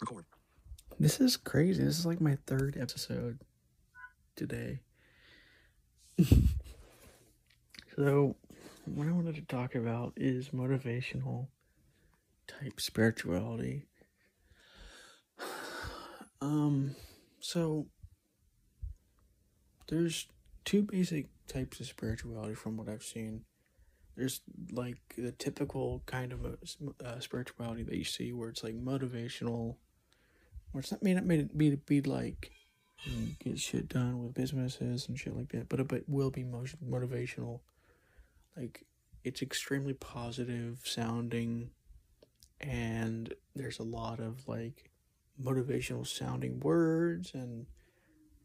Record. This is crazy. This is like my third episode today. so, what I wanted to talk about is motivational type spirituality. Um, so there's two basic types of spirituality from what I've seen. There's like the typical kind of uh, spirituality that you see where it's like motivational, where it's not may not be be like you know, get shit done with businesses and shit like that, but it will be motivational. Like it's extremely positive sounding, and there's a lot of like motivational sounding words and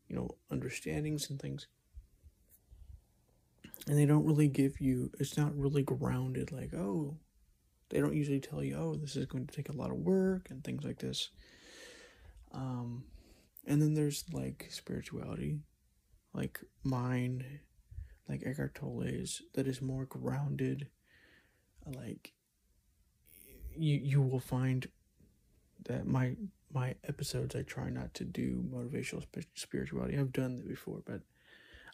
you know understandings and things and they don't really give you it's not really grounded like oh they don't usually tell you oh this is going to take a lot of work and things like this. Um and then there's like spirituality like mine like Eckhart Tolle's that is more grounded like you you will find that my my episodes I try not to do motivational spirituality. I've done that before but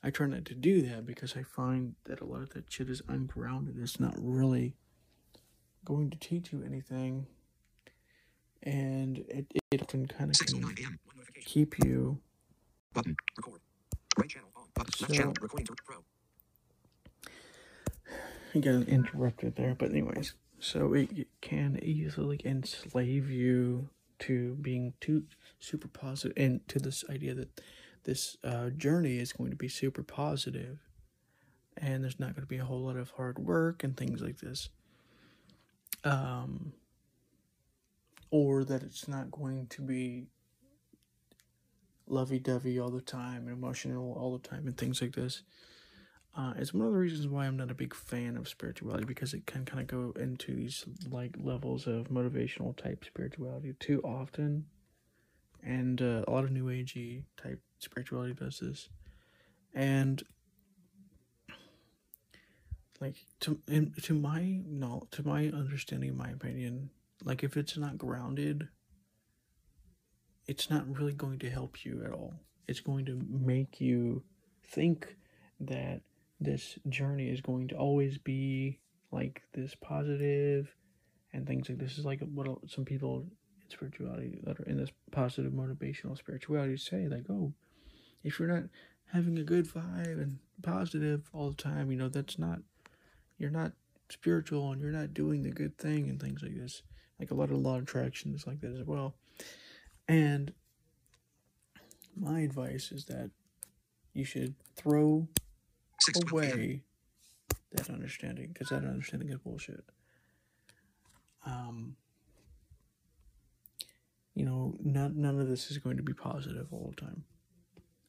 I try not to do that because I find that a lot of that shit is ungrounded. It's not really going to teach you anything. And it, it can kind of keep you. Button. Record. Right channel on. Button. Left So- channel. Recording to pro. I got interrupted there, but anyways, so it, it can easily enslave you to being too super positive and to this idea that this uh, journey is going to be super positive and there's not going to be a whole lot of hard work and things like this. Um or that it's not going to be lovey-dovey all the time and emotional all the time and things like this. Uh, it's one of the reasons why I'm not a big fan of spirituality because it can kind of go into these like levels of motivational type spirituality too often, and uh, a lot of new agey type spirituality does this, and like to in, to my no to my understanding, my opinion, like if it's not grounded, it's not really going to help you at all. It's going to make you think that this journey is going to always be like this positive and things like this is like what some people in spirituality that are in this positive motivational spirituality say like oh if you're not having a good vibe and positive all the time you know that's not you're not spiritual and you're not doing the good thing and things like this like a lot of law of attraction is like that as well and my advice is that you should throw 6 PM. away that understanding because that understanding is bullshit. Um, you know, none none of this is going to be positive all the time,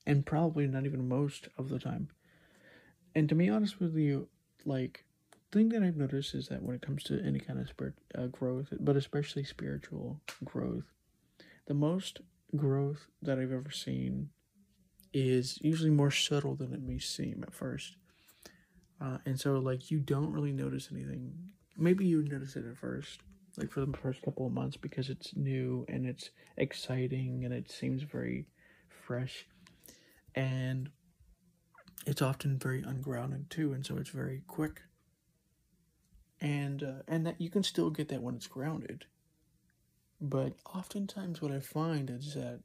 and probably not even most of the time. And to be honest with you, like thing that I've noticed is that when it comes to any kind of spirit uh, growth, but especially spiritual growth, the most growth that I've ever seen is usually more subtle than it may seem at first. Uh, and so, like, you don't really notice anything. Maybe you notice it at first, like for the first couple of months, because it's new and it's exciting and it seems very fresh. And it's often very ungrounded too, and so it's very quick. And uh, and that you can still get that when it's grounded. But oftentimes, what I find is that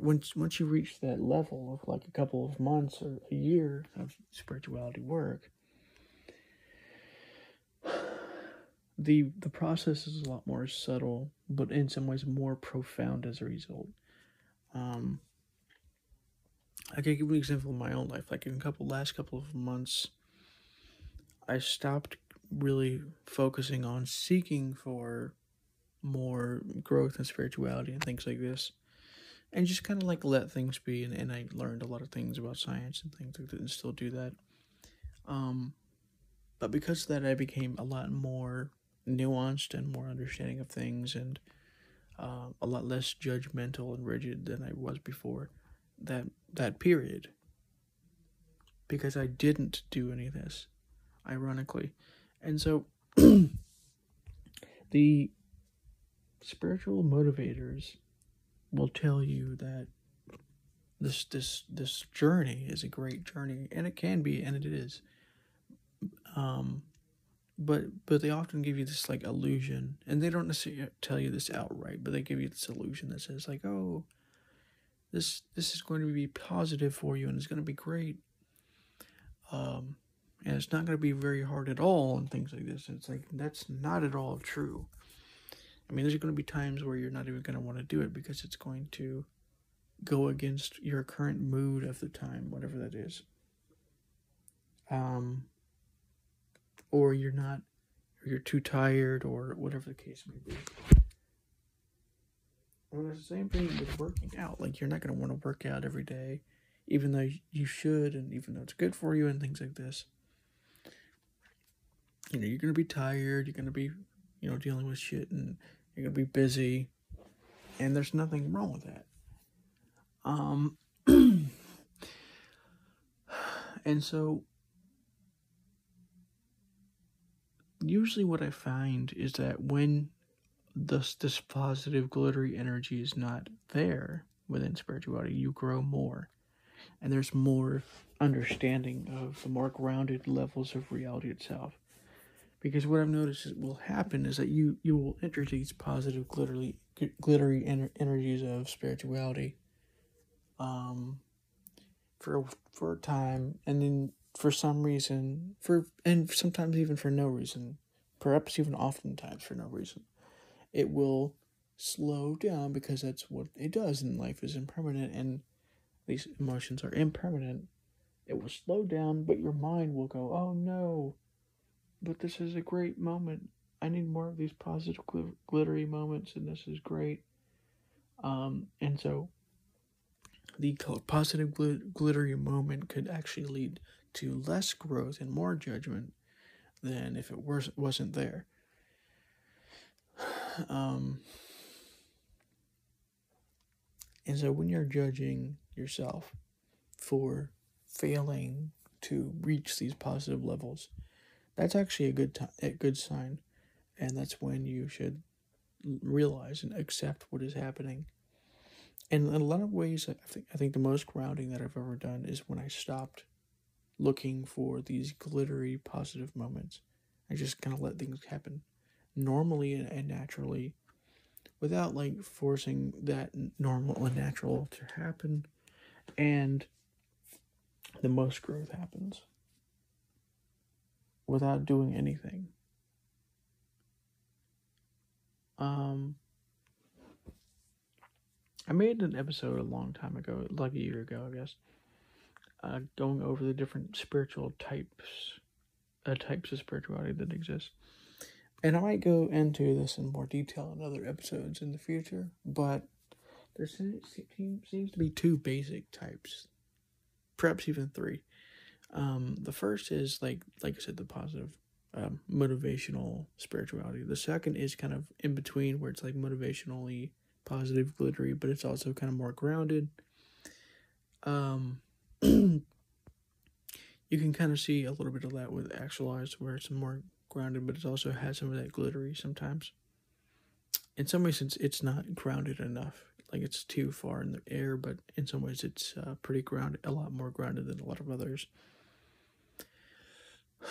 once once you reach that level of like a couple of months or a year of spirituality work the the process is a lot more subtle but in some ways more profound as a result um i can give an example of my own life. Like in a couple last couple of months i stopped really focusing on seeking for more growth and spirituality and things like this and just kind of like let things be and, and i learned a lot of things about science and things like that and still do that. Um but because of that i became a lot more nuanced and more understanding of things and uh, a lot less judgmental and rigid than i was before that that period. Because i didn't do any of this ironically. And so the spiritual motivators will tell you that this this this journey is a great journey and it can be and it is. Um but but they often give you this like illusion and they don't necessarily tell you this outright but they give you this illusion that says like oh this this is going to be positive for you and it's going to be great. Um and it's not going to be very hard at all and things like this. It's like that's not at all true. I mean there's going to be times where you're not even going to want to do it because it's going to go against your current mood of the time whatever that is. Um or you're not or you're too tired or whatever the case may be and it's the same thing with working out. Like you're not going to want to work out every day even though you should and even though it's good for you and things like this. You know you're going to be tired you're going to be you know dealing with shit and you're going to be busy and there's nothing wrong with that. Um and so usually what I find is that when this this positive glittery energy is not there within spirituality, you grow more. And there's more understanding of the more grounded levels of reality itself. Because what I've noticed will happen is that you you will enter these positive glittery glittery ener- energies of spirituality um for for a time and then for some reason for and sometimes even for no reason perhaps even oftentimes for no reason it will slow down because that's what it does in life is impermanent and these emotions are impermanent. It will slow down but your mind will go oh no but this is a great moment. I need more of these positive gl- glittery moments and this is great. Um and so the positive gl- glittery moment could actually lead to less growth and more judgment than if it was, wasn't there. Um, and so when you're judging yourself for failing to reach these positive levels, that's actually a good time, a good sign, and that's when you should realize and accept what is happening. And in a lot of ways, I think I think the most grounding that I've ever done is when I stopped looking for these glittery positive moments. I just kind of let things happen normally and naturally without like forcing that normal and natural to happen. And the most growth happens without doing anything. Um, I made an episode a long time ago, like a year ago, I guess, uh, going over the different spiritual types, uh, types of spirituality that exist. And I might go into this in more detail in other episodes in the future, but there seems, to be two basic types, perhaps even three. Um, the first is like, like I said, the positive, um, motivational spirituality. The second is kind of in between, where it's like motivationally positive, glittery, but it's also kind of more grounded. Um, you can kind of see a little bit of that with actualized, where it's more grounded, but it also has some of that glittery sometimes. In some ways, it's it's not grounded enough. Like it's too far in the air, but in some ways, it's uh, pretty grounded, a lot more grounded than a lot of others.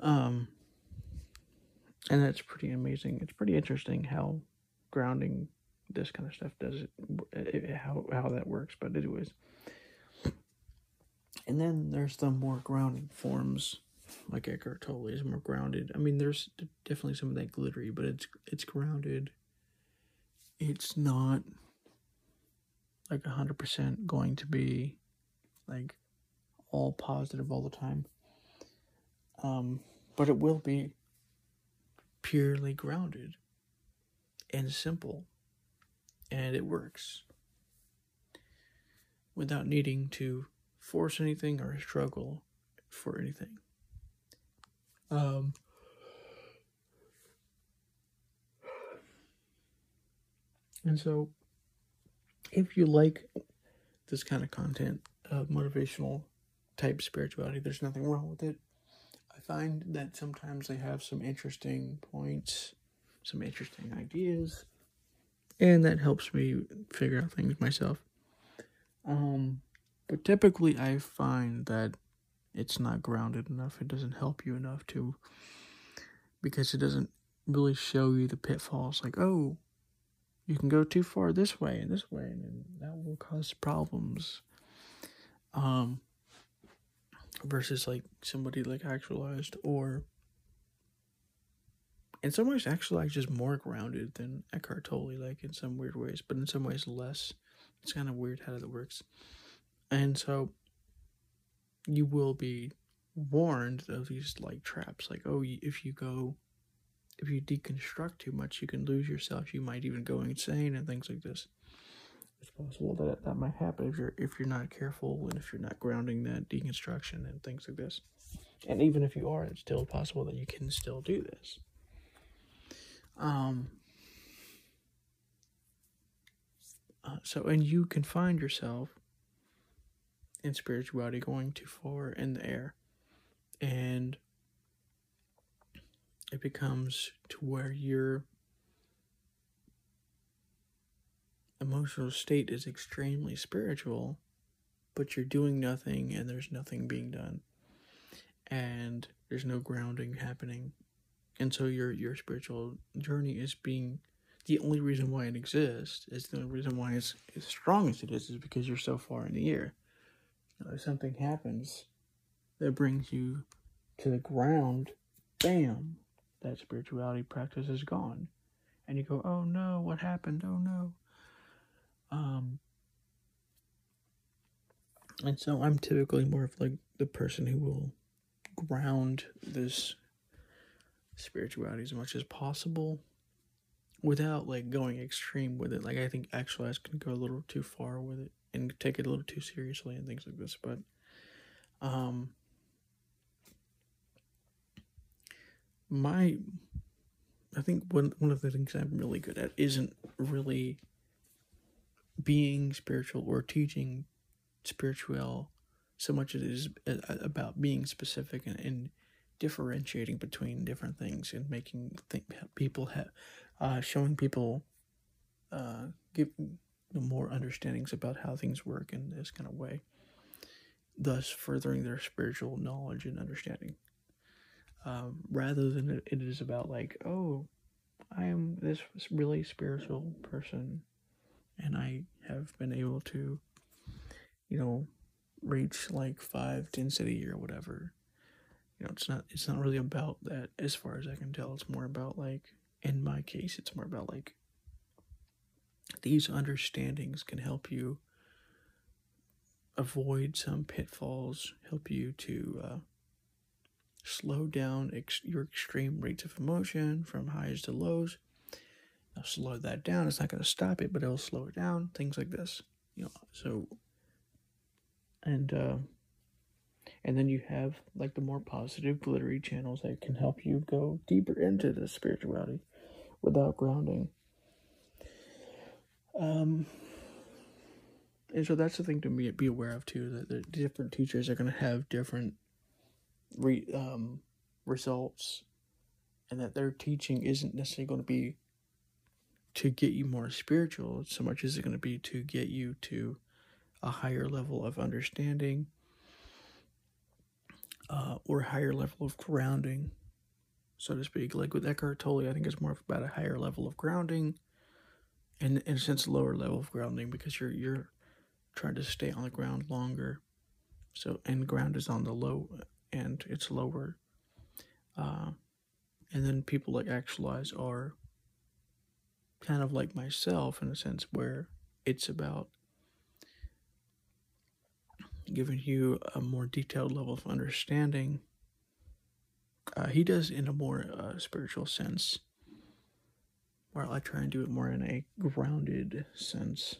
Um, and that's pretty amazing. It's pretty interesting how grounding this kind of stuff does it, it how how that works. But anyways, and then there's the more grounded forms, like Eckhart Tolle is more grounded. I mean, there's definitely some of that glittery, but it's it's grounded. It's not like hundred percent going to be like all positive all the time. Um, but it will be purely grounded and simple, and it works without needing to force anything or struggle for anything. Um, and so, if you like this kind of content, uh, motivational type spirituality, there's nothing wrong with it. I find that sometimes they have some interesting points, some interesting ideas, and that helps me figure out things myself. Um, but typically, I find that it's not grounded enough. It doesn't help you enough to, because it doesn't really show you the pitfalls. Like, oh, you can go too far this way and this way, and that will cause problems. Um, versus like somebody like actualized or in some ways actualized is more grounded than Eckhart Tolle, like in some weird ways, but in some ways less. It's kind of weird how that works. And so you will be warned of these like traps. Like oh if you go if you deconstruct too much you can lose yourself. You might even go insane and things like this. It's possible that that might happen if you're if you're not careful and if you're not grounding that deconstruction and things like this. And even if you are it's still possible that you can still do this. Um uh, so and you can find yourself in spirituality going too far in the air. And it becomes to where your emotional state is extremely spiritual but you're doing nothing and there's nothing being done. And there's no grounding happening. And so your your spiritual journey is being the only reason why it exists is the only reason why it's as strong as it is is because you're so far in the air if something happens that brings you to the ground, bam, that spirituality practice is gone. And you go, oh no, what happened? Oh no. Um, and so I'm typically more of like the person who will ground this spirituality as much as possible without like going extreme with it. Like I think actualize can go a little too far with it and take it a little too seriously and things like this. But um, my I think one one of the things I'm really good at isn't really being spiritual or teaching spiritual so much as it is uh, about being specific and, and differentiating between different things and making think people have uh, showing people uh, give more understandings about how things work in this kind of way, thus furthering their spiritual knowledge and understanding. Um, rather than it, is about like, oh, I am this really spiritual person, and I have been able to, you know, reach like five density or whatever. You know, it's not it's not really about that as far as I can tell. It's more about like in my case, it's more about like these understandings can help you avoid some pitfalls, help you to uh, slow down ex- your extreme rates of emotion from highs to lows. Slow that down. It's not going to stop it, but it'll slow it down. Things like this, you know. So, and uh, and then you have like the more positive, glittery channels that can help you go deeper into the spirituality without grounding. Um, and so that's the thing to be be aware of too. That the different teachers are going to have different re, um, results, and that their teaching isn't necessarily going to be to get you more spiritual so much as it's going to be to get you to a higher level of understanding uh, or higher level of grounding, so to speak. Like with Eckhart Tolle, I think it's more about a higher level of grounding in in a sense lower level of grounding because you're you're trying to stay on the ground longer. So and ground is on the low end, it's lower. Uh, and then people like actualize are kind of like myself in a sense where it's about giving you a more detailed level of understanding. Uh, he does in a more uh, spiritual sense while I try and do it more in a grounded sense.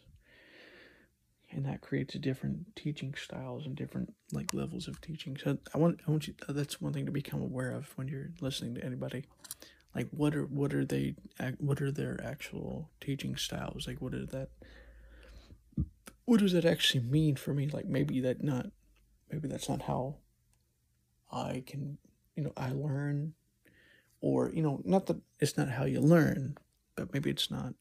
And that creates different teaching styles and different like levels of teaching. So I want I want you that's one thing to become aware of when you're listening to anybody. Like what are what are they what are their actual teaching styles? Like what is that what does that actually mean for me? Like maybe that not maybe that's not how I can you know I learn or you know not that it's not how you learn but maybe it's not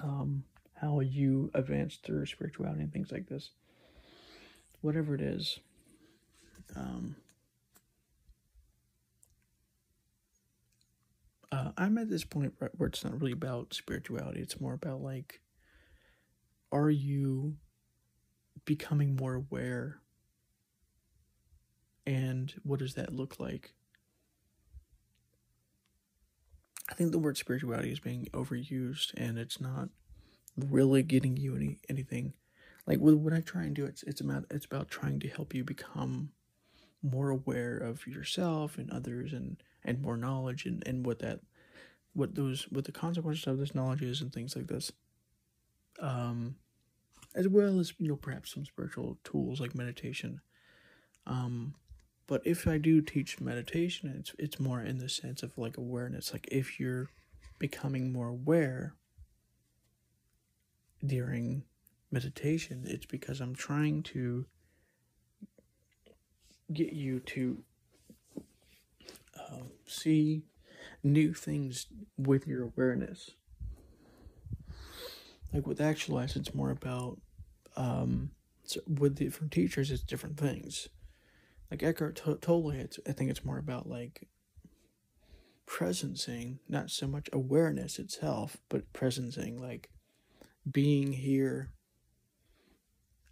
um, how you advance through spirituality and things like this. Whatever it is. Um, uh, I'm at this point where it's not really about spirituality. It's more about like, are you becoming more aware? And what does that look like? I think the word spirituality is being overused and it's not really getting you any anything. Like with what I try and do, it's it's about it's about trying to help you become more aware of yourself and others and and more knowledge and, and what that what those what the consequences of this knowledge is and things like this. Um as well as you know perhaps some spiritual tools like meditation. Um but if I do teach meditation, it's it's more in the sense of like awareness. Like if you're becoming more aware during meditation, it's because I'm trying to get you to uh, see new things with your awareness. Like with actualize, it's more about um, so with different teachers, it's different things like Eckhart Tolle, it's, I think it's more about like presencing, not so much awareness itself, but presencing, like being here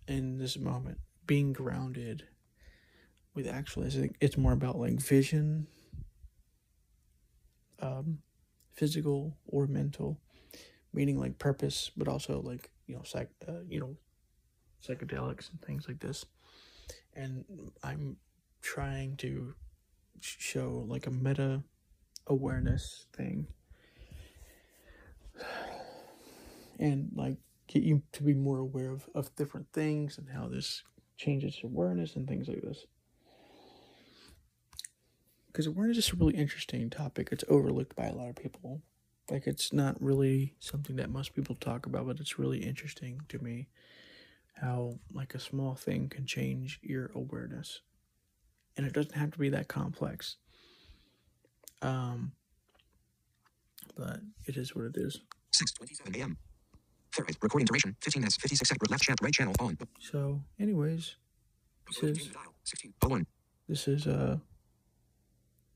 in this moment, being grounded. With actually, it's more about like vision, um, physical or mental, meaning like purpose, but also like you know, psych, uh, you know, psychedelics and things like this and I'm trying to show like a meta awareness thing. And like get you to be more aware of, of different things and how this changes awareness and things like this. Because awareness is a really interesting topic. It's overlooked by a lot of people. Like it's not really something that most people talk about but it's really interesting to me how like a small thing can change your awareness and it doesn't have to be that complex um but it is what it is 6:27 a.m. Fairlight. Recording duration 15 minutes 56 seconds. Left channel. Right channel on. so anyways this is dial 16. One. this is uh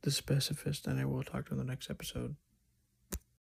the specifist and i will talk to in the next episode